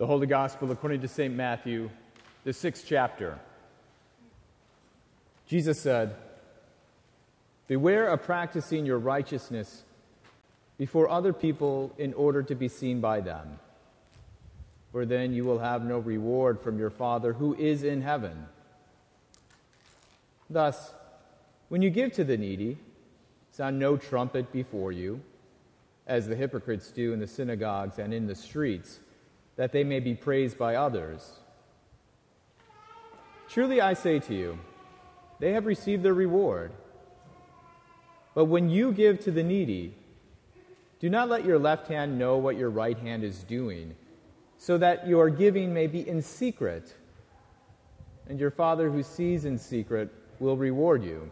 The Holy Gospel according to St. Matthew, the sixth chapter. Jesus said, Beware of practicing your righteousness before other people in order to be seen by them, for then you will have no reward from your Father who is in heaven. Thus, when you give to the needy, sound no trumpet before you, as the hypocrites do in the synagogues and in the streets that they may be praised by others. Truly I say to you, they have received their reward. But when you give to the needy, do not let your left hand know what your right hand is doing, so that your giving may be in secret, and your Father who sees in secret will reward you.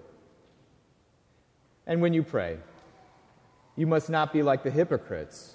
And when you pray, you must not be like the hypocrites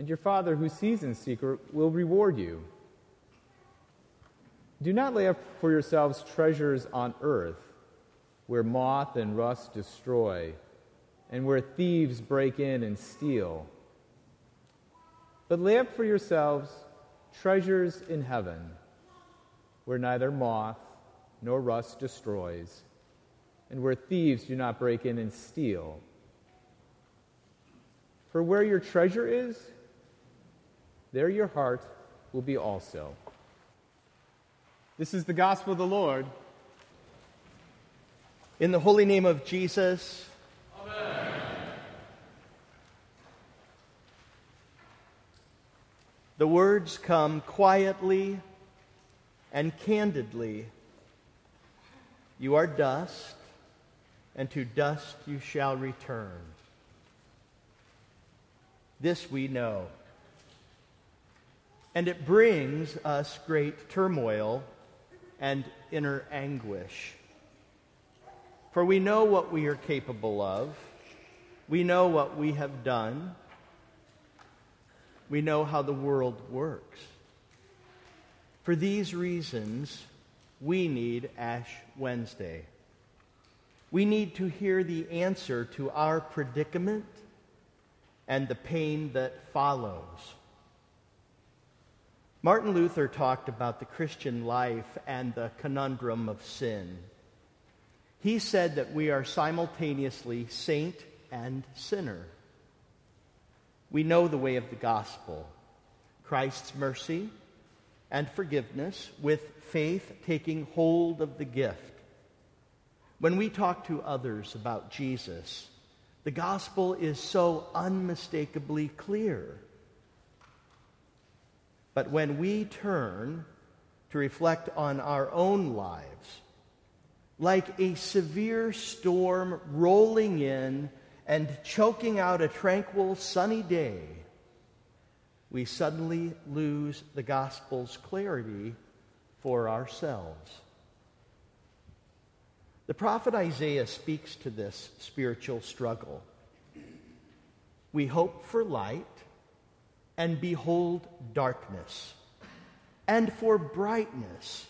and your Father who sees in secret will reward you. Do not lay up for yourselves treasures on earth, where moth and rust destroy, and where thieves break in and steal. But lay up for yourselves treasures in heaven, where neither moth nor rust destroys, and where thieves do not break in and steal. For where your treasure is, there your heart will be also. This is the gospel of the Lord. In the holy name of Jesus, Amen. The words come quietly and candidly. You are dust, and to dust you shall return. This we know. And it brings us great turmoil and inner anguish. For we know what we are capable of, we know what we have done, we know how the world works. For these reasons, we need Ash Wednesday. We need to hear the answer to our predicament and the pain that follows. Martin Luther talked about the Christian life and the conundrum of sin. He said that we are simultaneously saint and sinner. We know the way of the gospel Christ's mercy and forgiveness, with faith taking hold of the gift. When we talk to others about Jesus, the gospel is so unmistakably clear. But when we turn to reflect on our own lives, like a severe storm rolling in and choking out a tranquil, sunny day, we suddenly lose the gospel's clarity for ourselves. The prophet Isaiah speaks to this spiritual struggle. We hope for light and behold darkness, and for brightness,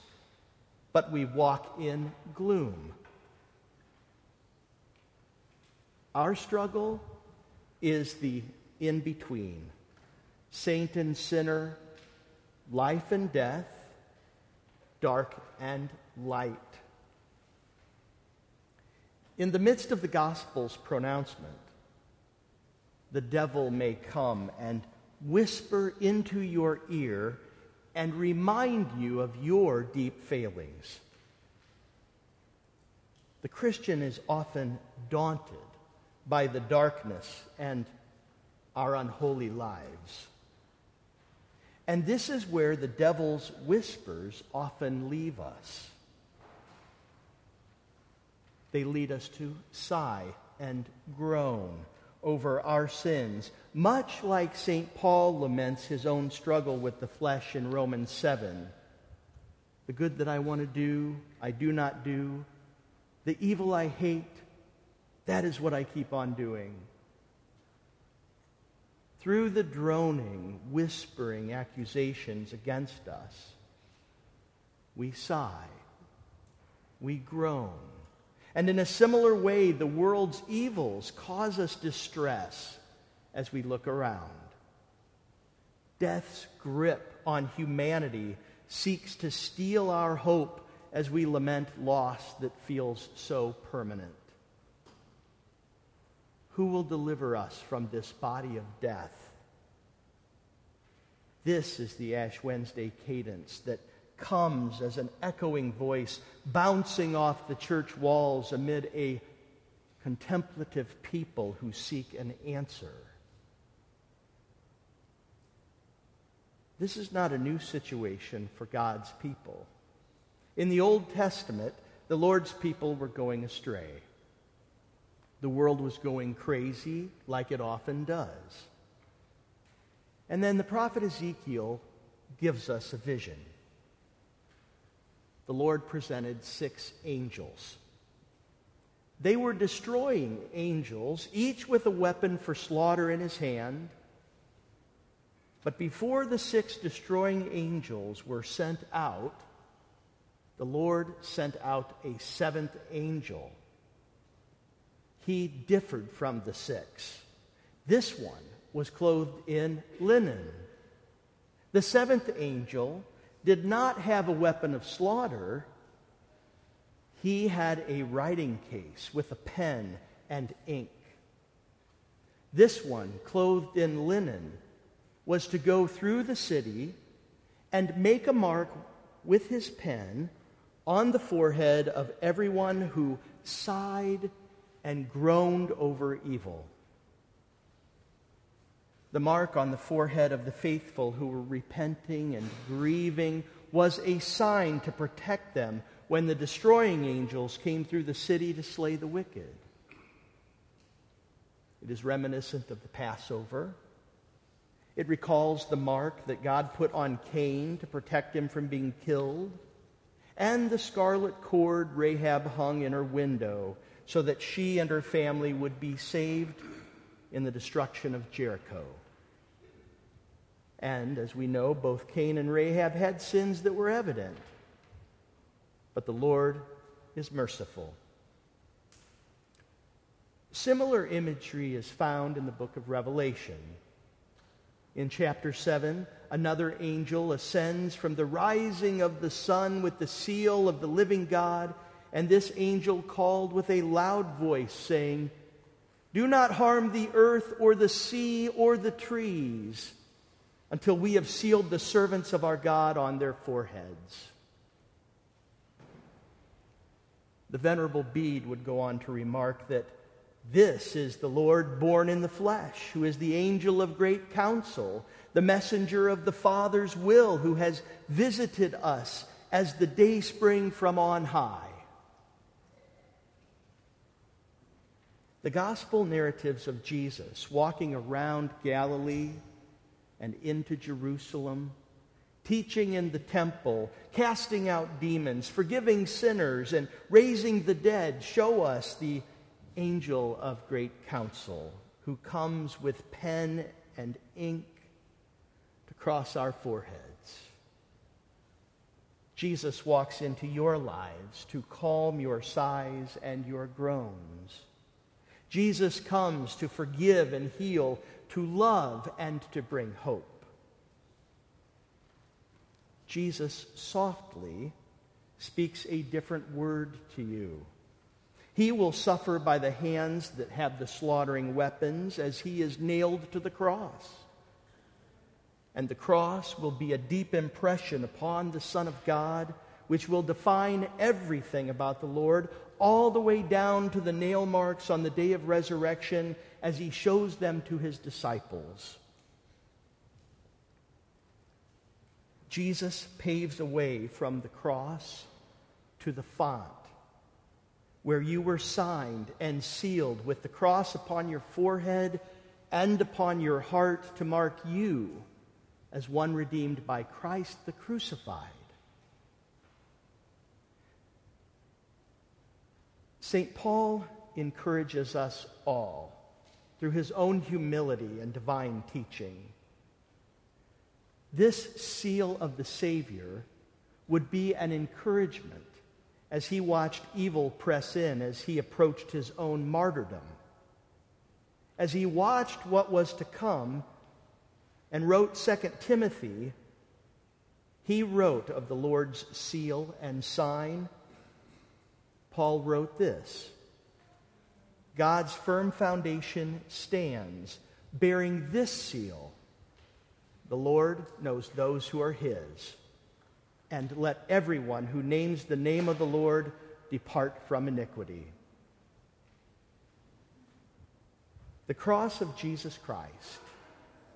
but we walk in gloom. Our struggle is the in between saint and sinner, life and death, dark and light. In the midst of the gospel's pronouncement, the devil may come and whisper into your ear and remind you of your deep failings. The Christian is often daunted by the darkness and our unholy lives. And this is where the devil's whispers often leave us. They lead us to sigh and groan over our sins, much like St. Paul laments his own struggle with the flesh in Romans 7. The good that I want to do, I do not do. The evil I hate, that is what I keep on doing. Through the droning, whispering accusations against us, we sigh, we groan. And in a similar way, the world's evils cause us distress as we look around. Death's grip on humanity seeks to steal our hope as we lament loss that feels so permanent. Who will deliver us from this body of death? This is the Ash Wednesday cadence that comes as an echoing voice bouncing off the church walls amid a contemplative people who seek an answer. This is not a new situation for God's people. In the Old Testament, the Lord's people were going astray. The world was going crazy, like it often does. And then the prophet Ezekiel gives us a vision the Lord presented six angels. They were destroying angels, each with a weapon for slaughter in his hand. But before the six destroying angels were sent out, the Lord sent out a seventh angel. He differed from the six. This one was clothed in linen. The seventh angel did not have a weapon of slaughter, he had a writing case with a pen and ink. This one, clothed in linen, was to go through the city and make a mark with his pen on the forehead of everyone who sighed and groaned over evil. The mark on the forehead of the faithful who were repenting and grieving was a sign to protect them when the destroying angels came through the city to slay the wicked. It is reminiscent of the Passover. It recalls the mark that God put on Cain to protect him from being killed, and the scarlet cord Rahab hung in her window so that she and her family would be saved in the destruction of Jericho. And as we know, both Cain and Rahab had sins that were evident. But the Lord is merciful. Similar imagery is found in the book of Revelation. In chapter 7, another angel ascends from the rising of the sun with the seal of the living God, and this angel called with a loud voice, saying, Do not harm the earth or the sea or the trees until we have sealed the servants of our God on their foreheads. The Venerable Bede would go on to remark that this is the Lord born in the flesh, who is the angel of great counsel, the messenger of the Father's will, who has visited us as the day spring from on high. The gospel narratives of Jesus walking around Galilee and into Jerusalem, teaching in the temple, casting out demons, forgiving sinners, and raising the dead, show us the angel of great counsel who comes with pen and ink to cross our foreheads. Jesus walks into your lives to calm your sighs and your groans. Jesus comes to forgive and heal, to love and to bring hope. Jesus softly speaks a different word to you. He will suffer by the hands that have the slaughtering weapons as he is nailed to the cross. And the cross will be a deep impression upon the Son of God, which will define everything about the Lord, all the way down to the nail marks on the day of resurrection as he shows them to his disciples. Jesus paves a way from the cross to the font, where you were signed and sealed with the cross upon your forehead and upon your heart to mark you as one redeemed by Christ the crucified. St. Paul encourages us all through his own humility and divine teaching. This seal of the Savior would be an encouragement as he watched evil press in as he approached his own martyrdom. As he watched what was to come and wrote 2 Timothy, he wrote of the Lord's seal and sign. Paul wrote this God's firm foundation stands, bearing this seal The Lord knows those who are his. And let everyone who names the name of the Lord depart from iniquity. The cross of Jesus Christ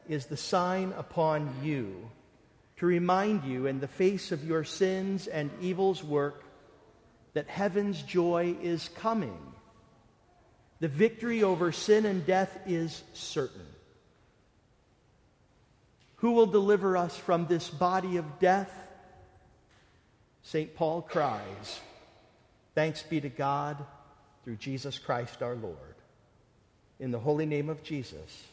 is the sign upon you to remind you in the face of your sins and evil's work that heaven's joy is coming. The victory over sin and death is certain. Who will deliver us from this body of death? St. Paul cries, Thanks be to God through Jesus Christ our Lord. In the holy name of Jesus.